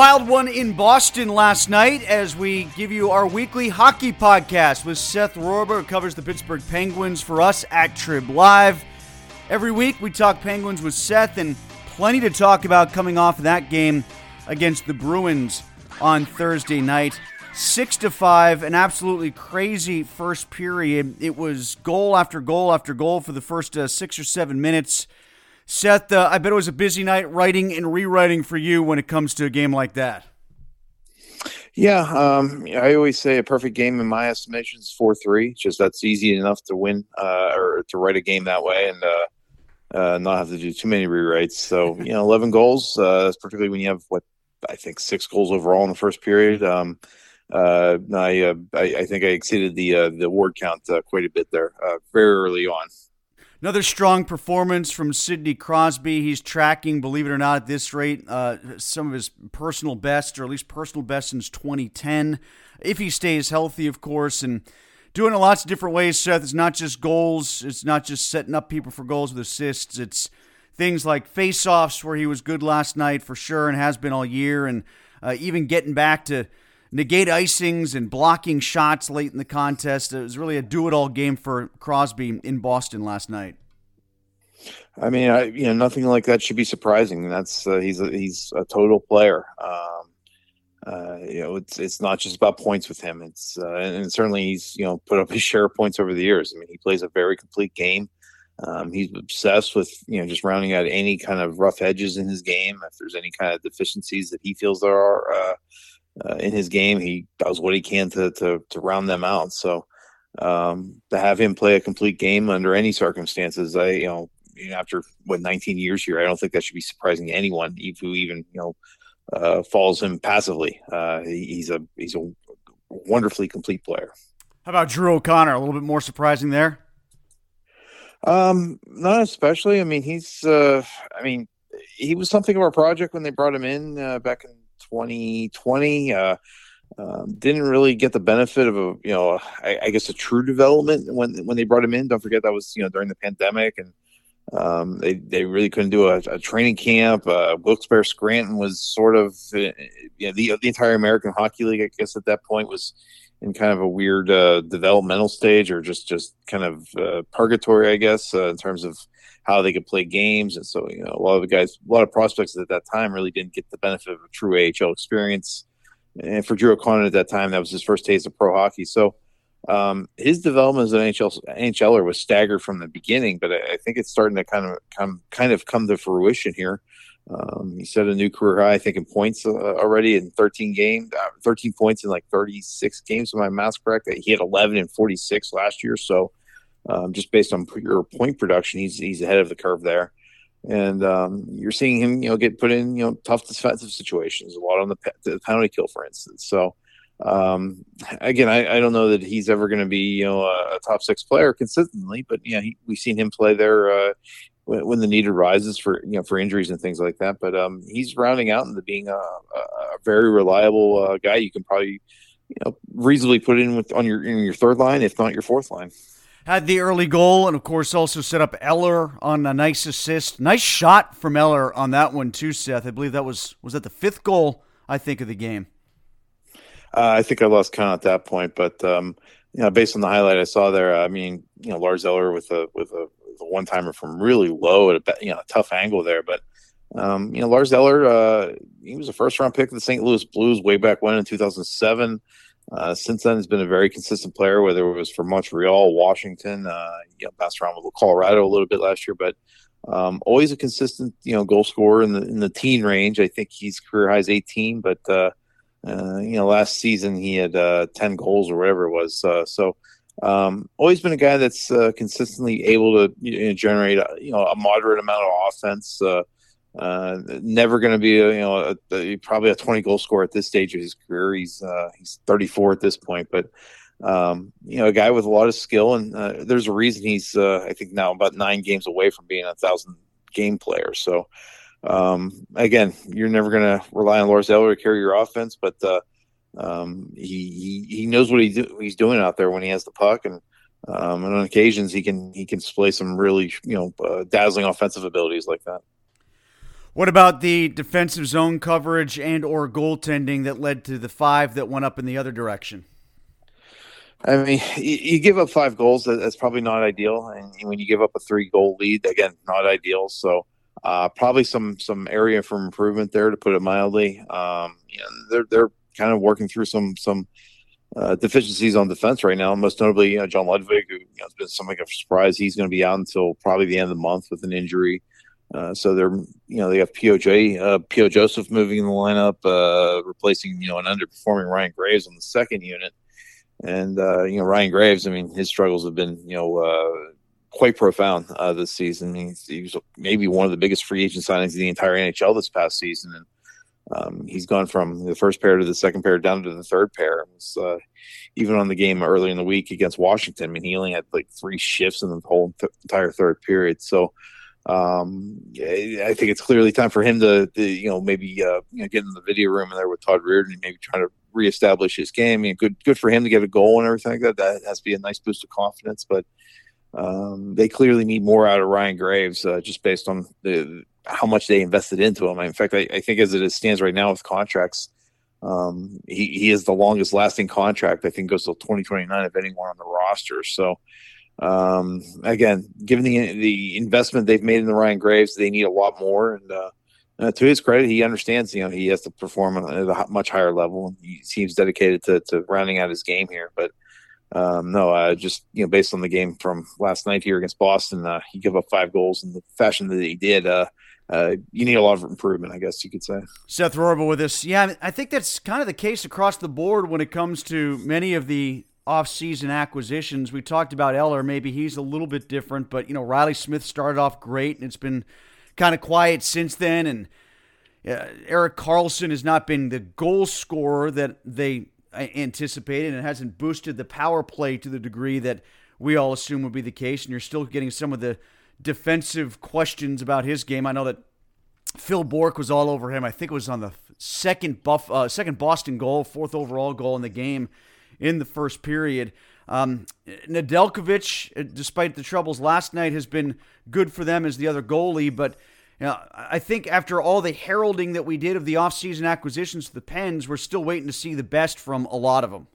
Wild one in Boston last night as we give you our weekly hockey podcast with Seth Rorabaugh, who covers the Pittsburgh Penguins for us at Trib Live. Every week we talk Penguins with Seth, and plenty to talk about coming off that game against the Bruins on Thursday night. Six to five, an absolutely crazy first period. It was goal after goal after goal for the first uh, six or seven minutes. Seth, uh, I bet it was a busy night writing and rewriting for you when it comes to a game like that. Yeah, um, I always say a perfect game in my estimation is four three. Just that's easy enough to win uh, or to write a game that way and uh, uh, not have to do too many rewrites. So you know, eleven goals, uh, particularly when you have what I think six goals overall in the first period. Um, uh, I, uh, I I think I exceeded the uh, the word count uh, quite a bit there uh, very early on. Another strong performance from Sidney Crosby. He's tracking, believe it or not, at this rate, uh, some of his personal best, or at least personal best since 2010. If he stays healthy, of course, and doing it lots of different ways, Seth. It's not just goals, it's not just setting up people for goals with assists. It's things like face-offs, where he was good last night for sure and has been all year, and uh, even getting back to negate icings and blocking shots late in the contest. It was really a do-it-all game for Crosby in Boston last night. I mean, I you know nothing like that should be surprising. That's uh, he's a, he's a total player. Um, uh, you know, it's it's not just about points with him. It's uh, and, certainly he's you know put up his share of points over the years. I mean, he plays a very complete game. Um, he's obsessed with you know just rounding out any kind of rough edges in his game. If there's any kind of deficiencies that he feels there are uh, uh, in his game, he does what he can to to, to round them out. So um, to have him play a complete game under any circumstances, I you know after what 19 years here, I don't think that should be surprising to anyone who even you know uh, follows him passively. Uh, he, he's a he's a wonderfully complete player. How about Drew O'Connor? A little bit more surprising there. Um, not especially. I mean, he's. Uh, I mean, he was something of a project when they brought him in uh, back in 2020. Uh, um, didn't really get the benefit of a you know I, I, guess a true development when when they brought him in. Don't forget that was you know during the pandemic and um, they they really couldn't do a, a training camp. Uh, Wilkes-Barre Scranton was sort of uh, you know, the the entire American Hockey League. I guess at that point was in kind of a weird uh, developmental stage or just just kind of uh, purgatory, I guess, uh, in terms of how they could play games. And so you know a lot of the guys, a lot of prospects at that time really didn't get the benefit of a true AHL experience. And for Drew O'Connor at that time, that was his first taste of pro hockey. So um, his development as an NHL NHLer was staggered from the beginning, but I, I, think it's starting to kind of come kind of come to fruition here. Um, he set a new career high, I think, in points uh, already in 13 games, uh, 13 points in like 36 games, if my math's correct. He had 11 and 46 last year, so um, just based on your point production, he's he's ahead of the curve there. and um, you're seeing him, you know, get put in, you know, tough defensive situations, a lot on the, the penalty kill, for instance. So, um, again, I, I, don't know that he's ever going to be, you know, a, a, top six player consistently, but yeah, he, we've seen him play there uh, when, when, the need arises for, you know, for injuries and things like that. But um, he's rounding out into being a, a very reliable uh, guy. You can probably, you know, reasonably put in with on your in your third line, if not your fourth line had the early goal and of course also set up Eller on a nice assist. Nice shot from Eller on that one too, Seth. I believe that was was that the fifth goal I think of the game. Uh, I think I lost count at that point, but um, you know, based on the highlight I saw there, I mean, you know, Lars Eller with a with a, one timer from really low at a you know a tough angle there, but um, you know, Lars Eller, uh, he was a first round pick of the St. Louis Blues way back when in 2007. Uh, since then, he's been a very consistent player, whether it was for Montreal, Washington, uh, you know, bounced around with Colorado a little bit last year, but um, always a consistent, you know, goal scorer in the in the teen range. I think he's career highs 18, but uh, uh, you know, last season he had uh, 10 goals or whatever it was. Uh, so um, always been a guy that's uh, consistently able to you know, generate, a, you know, a moderate amount of offense. Uh, uh, never going to be, a, you know, a, a, probably a 20 goal scorer at this stage of his career. He's uh, he's 34 at this point, but um, you know, a guy with a lot of skill, and uh, there's a reason he's, uh, I think, now about nine games away from being a thousand game player. So, um, again, you're never going to rely on Lars Eller to carry your offense, but uh, um, he, he he knows what he do, he's doing out there when he has the puck, and um, and on occasions he can he can display some really you know uh, dazzling offensive abilities like that. What about the defensive zone coverage and or goaltending that led to the five that went up in the other direction? I mean, you, give up five goals. That's probably not ideal, and when you give up a three-goal lead, again, not ideal. So, uh, probably some some area for improvement there, to put it mildly. Um, you know, they're they're kind of working through some some uh, deficiencies on defense right now. Most notably, you know, John Ludvig, who you know, has been something of a surprise. He's going to be out until probably the end of the month with an injury. Uh, so they're, you know, they have POJ, uh, P.O. Joseph moving in the lineup, uh, replacing, you know, an underperforming Ryan Graves on the second unit. And, uh, you know, Ryan Graves, I mean, his struggles have been, you know, uh, quite profound uh, this season. He's, he was maybe one of the biggest free agent signings in the entire NHL this past season. And um, he's gone from the first pair to the second pair down to the third pair. Was, uh, even on the game early in the week against Washington, I mean, he only had like three shifts in the whole th- entire third period. So, um, I think it's clearly time for him to, to you know, maybe uh, you know, get in the video room and there with Todd Reirden and maybe try to reestablish his game. I mean, good, good for him to get a goal and everything like that. That has to be a nice boost of confidence. But um, they clearly need more out of Ryan Graves, uh, just based on the how much they invested into him. In fact, I, I think as it stands right now with contracts, um, he, he is the longest lasting contract. I think goes till 2029 of anyone on the roster. So um, again, given the the investment they've made in the Ryan Graves, they need a lot more. And uh, uh, to his credit, he understands. You know, he has to perform at a much higher level. He seems dedicated to, to rounding out his game here. But um, no, uh, just you know, based on the game from last night here against Boston, uh, he gave up five goals in the fashion that he did. Uh, you need a lot of improvement, I guess you could say. Seth Rorabaugh with us. Yeah, I think that's kind of the case across the board when it comes to many of the off-season acquisitions. We talked about Eller. Maybe he's a little bit different, but you know Reilly Smith started off great, and it's been kind of quiet since then. And uh, Erik Karlsson has not been the goal scorer that they uh, anticipated, and hasn't boosted the power play to the degree that we all assume would be the case. And you're still getting some of the defensive questions about his game. I know that Phil Bourque was all over him. I think it was on the second buff, uh, second Boston goal, fourth overall goal in the game in the first period. Um, Nedeljkovic, uh, despite the troubles last night, has been good for them as the other goalie. But you know, I think after all the heralding that we did of the offseason acquisitions to the Pens, we're still waiting to see the best from a lot of them.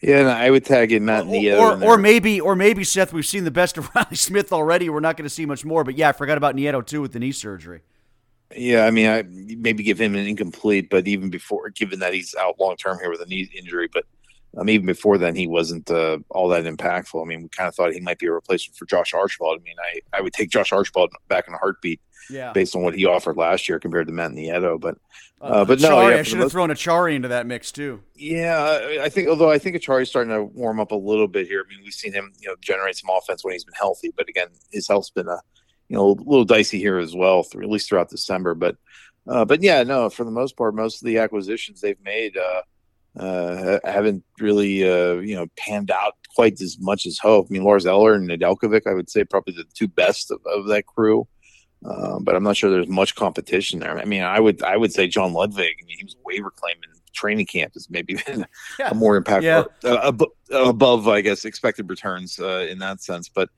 Yeah, and I would tag in Matt Nieto. Or, or maybe, or maybe Seth, we've seen the best of Reilly Smith already. We're not going to see much more. But yeah, I forgot about Nieto too with the knee surgery. Yeah, I mean, I maybe give him an incomplete, but even before, given that he's out long term here with a knee injury, but um, even before then, he wasn't uh, all that impactful. I mean, we kind of thought he might be a replacement for Josh Archibald. I mean, I, I would take Josh Archibald back in a heartbeat yeah. based on what he offered last year compared to Matt Nieto. But uh, uh, but no, yeah, I should have thrown Acciari into that mix too. Yeah, I think although I think Acciari's starting to warm up a little bit here. I mean, we've seen him you know generate some offense when he's been healthy, but again, his health's been a you know, a little dicey here as well, through, at least throughout December. But, uh, but yeah, no, for the most part, most of the acquisitions they've made uh, uh, haven't really, uh, you know, panned out quite as much as hope. I mean, Lars Eller and Nedeljkovic, I would say, probably the two best of, of that crew. Uh, but I'm not sure there's much competition there. I mean, I would I would say John Ludvig. I mean, he was waiver claiming training camp has maybe yeah. a more impactful yeah. uh, ab- above, I guess, expected returns uh, in that sense. But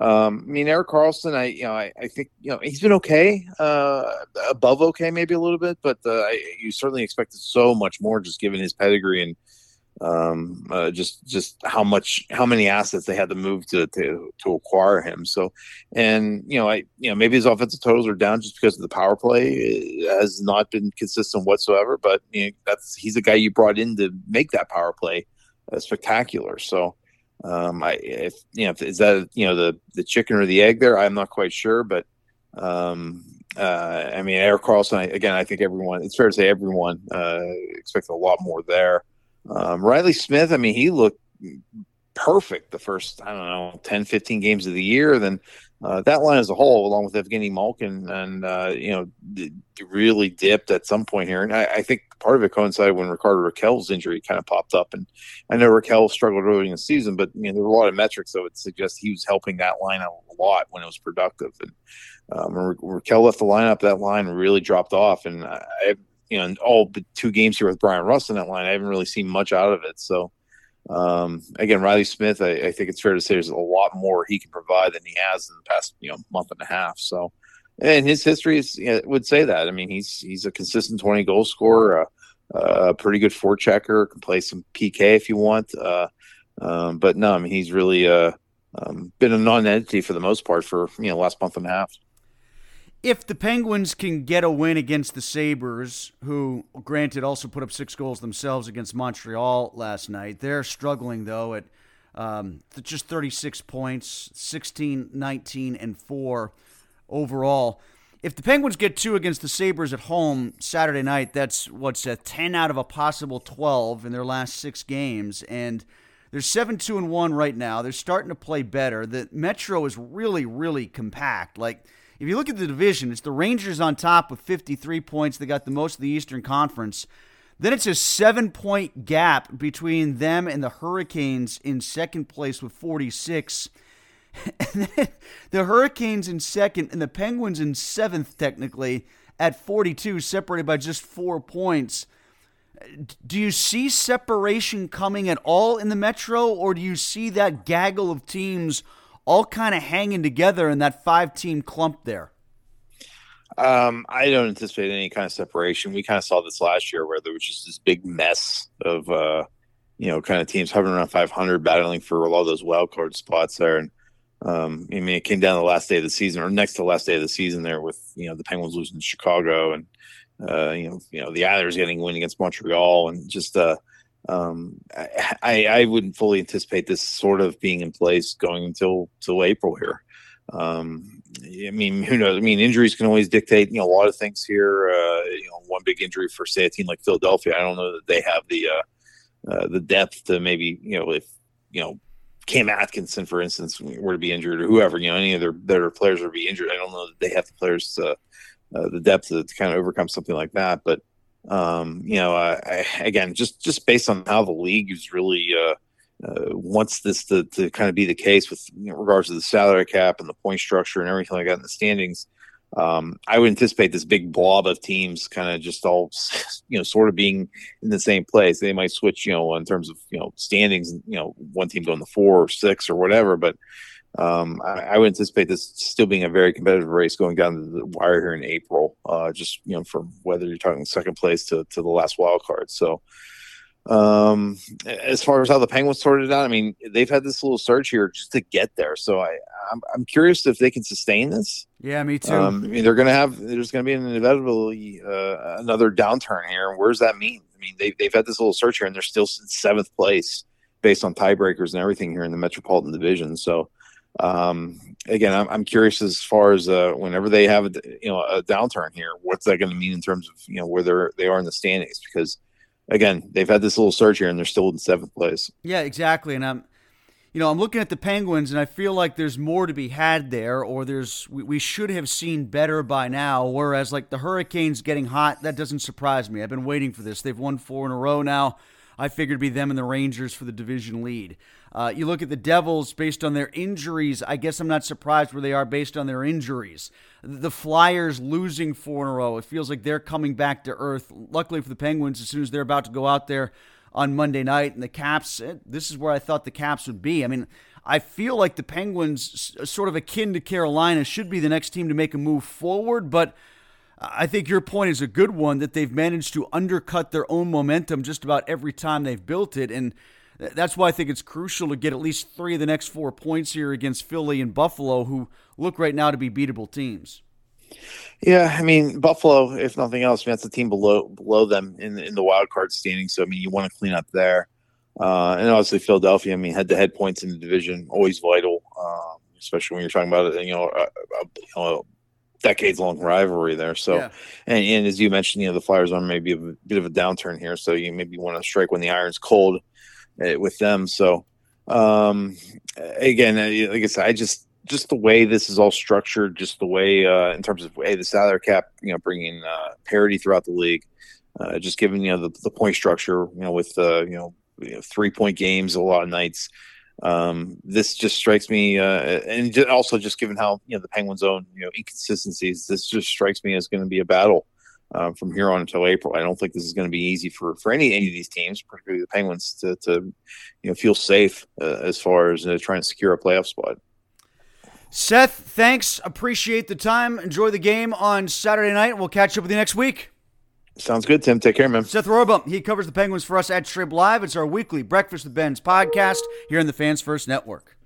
um, I mean, Erik Karlsson, I you know, I, I think you know he's been okay, uh, above okay, maybe a little bit, but uh, I, you certainly expected so much more just given his pedigree and um, uh, just just how much how many assets they had to move to to to acquire him. So, and you know, I you know maybe his offensive totals are down just because of the power play it has not been consistent whatsoever. But you know, that's he's a guy you brought in to make that power play uh, spectacular. So. Um, I if you know is that you know the the chicken or the egg there? I'm not quite sure, but um, uh, I mean Erik Karlsson again. I think everyone. It's fair to say everyone uh, expects a lot more there. Um, Reilly Smith, I mean, he looked perfect the first, I don't know, 10, 15 games of the year. Then uh, that line as a whole, along with Evgeny Malkin, and, uh, you know, d- really dipped at some point here. And I, I, think part of it coincided when Rickard Rakell's injury kind of popped up. And I know Raquel struggled early in the season, but, you know, there were a lot of metrics that would suggest he was helping that line out a lot when it was productive. And um, when Rakell left the lineup, that line really dropped off. And I, you know, all but two games here with Bryan Rust in that line, I haven't really seen much out of it. So, um, again, Reilly Smith, I, I, think it's fair to say there's a lot more he can provide than he has in the past, you know, month and a half. So, and his history is, would say that. I mean, he's he's a consistent 20 goal scorer, uh, a pretty good forechecker, can play some PK if you want. Uh, um, but no, I mean, he's really uh, um, been a non-entity for the most part for you know last month and a half if the Penguins can get a win against the Sabres, who, granted, also put up six goals themselves against Montreal last night, they're struggling, though, at um, just 36 points, 16, 19, and 4 overall. If the Penguins get two against the Sabres at home Saturday night, that's what's a 10 out of a possible 12 in their last six games. And they're 7 2 and 1 right now. They're starting to play better. The Metro is really, really compact. Like, if you look at the division, it's the Rangers on top with 53 points. They got the most of the Eastern Conference. Then it's a seven point gap between them and the Hurricanes in second place with 46. the Hurricanes in second and the Penguins in seventh, technically, at 42, separated by just four points. Do you see separation coming at all in the Metro, or do you see that gaggle of teams all kind of hanging together in that five team clump there? Um, I don't anticipate any kind of separation. We kind of saw this last year where there was just this big mess of, uh, you know, kind of teams hovering around 500, battling for a lot of those wild card spots there. And um, I mean, it came down the last day of the season, or next to the last day of the season, there with you know the Penguins losing to Chicago, and uh, you know, you know the Islanders getting a win against Montreal, and just uh, um, I, I wouldn't fully anticipate this sort of being in place going until till April here. Um, I mean, who knows? I mean, injuries can always dictate, you know, a lot of things here. Uh, you know, one big injury for say a team like Philadelphia, I don't know that they have the uh, uh, the depth to maybe, you know, if you know Cam Atkinson, for instance, were to be injured, or whoever, you know, any of their better players would be injured. I don't know that they have the players to uh, the depth to, to, kind of overcome something like that. But um, you know, uh, I, again, just just based on how the league is really uh, uh, wants this to, to kind of be the case with you know, regards to the salary cap and the point structure and everything like that in the standings. Um, I would anticipate this big blob of teams kind of just all, you know, sort of being in the same place. They might switch, you know, in terms of, you know, standings, you know, one team going to four or six or whatever, but um, I, I, would anticipate this still being a very competitive race going down the wire here in April. Uh, just you know, from whether you're talking second place to, to the last wild card. So, um, as far as how the Penguins sorted out, I mean, they've had this little surge here just to get there. So I, I'm, I'm curious if they can sustain this. Yeah, me too. Um, I mean, they're going to have there's going to be an inevitably uh, another downturn here. And where does that mean? I mean, they, they've had this little surge here, and they're still in seventh place based on tiebreakers and everything here in the Metropolitan Division. So um, again, I'm, I'm curious as far as uh, whenever they have a, you know a downturn here, what's that going to mean in terms of you know where they're they are in the standings? Because again, they've had this little surge here and they're still in seventh place. Yeah, exactly. And I'm, you know, I'm looking at the Penguins and I feel like there's more to be had there, or there's we, we should have seen better by now. Whereas like the Hurricanes getting hot, that doesn't surprise me. I've been waiting for this. They've won four in a row now. I figured it'd be them and the Rangers for the division lead. Uh, you look at the Devils based on their injuries. I guess I'm not surprised where they are based on their injuries. The Flyers losing four in a row. It feels like they're coming back to earth. Luckily for the Penguins, as soon as they're about to go out there on Monday night, and the Caps, eh, this is where I thought the Caps would be. I mean, I feel like the Penguins, sort of akin to Carolina, should be the next team to make a move forward, but. I think your point is a good one that they've managed to undercut their own momentum just about every time they've built it. And that's why I think it's crucial to get at least three of the next four points here against Philly and Buffalo, who look right now to be beatable teams. Yeah, I mean Buffalo, if nothing else, I mean, that's a team below below them in the, in the wild card standing. So I mean, you want to clean up there, uh, and obviously Philadelphia. I mean, head to head points in the division always vital, uh, especially when you're talking about. You know, a, a, you know, decades long rivalry there. So, yeah. and, and as you mentioned, you know, the Flyers are maybe a bit of a downturn here. So you maybe want to strike when the iron's cold with them. So, um, again, uh, like I said, I just just the way this is all structured, just the way uh, in terms of hey, the salary cap, you know, bringing uh, parity throughout the league, uh, just giving you know the, the point structure, you know, with uh, you know, you know three point games a lot of nights. Um, this just strikes me, uh, and also just given how you know the Penguins' own you know inconsistencies, this just strikes me as going to be a battle uh, from here on until April. I don't think this is going to be easy for for any any of these teams, particularly the Penguins, to to you know feel safe uh, as far as uh, trying to secure a playoff spot. Seth, thanks. Appreciate the time. Enjoy the game on Saturday night. We'll catch up with you next week. Sounds good, Tim. Take care, man. Seth Rorabaugh, he covers the Penguins for us at Trib Live. It's our weekly Breakfast with Benz podcast here on the Fans First Network.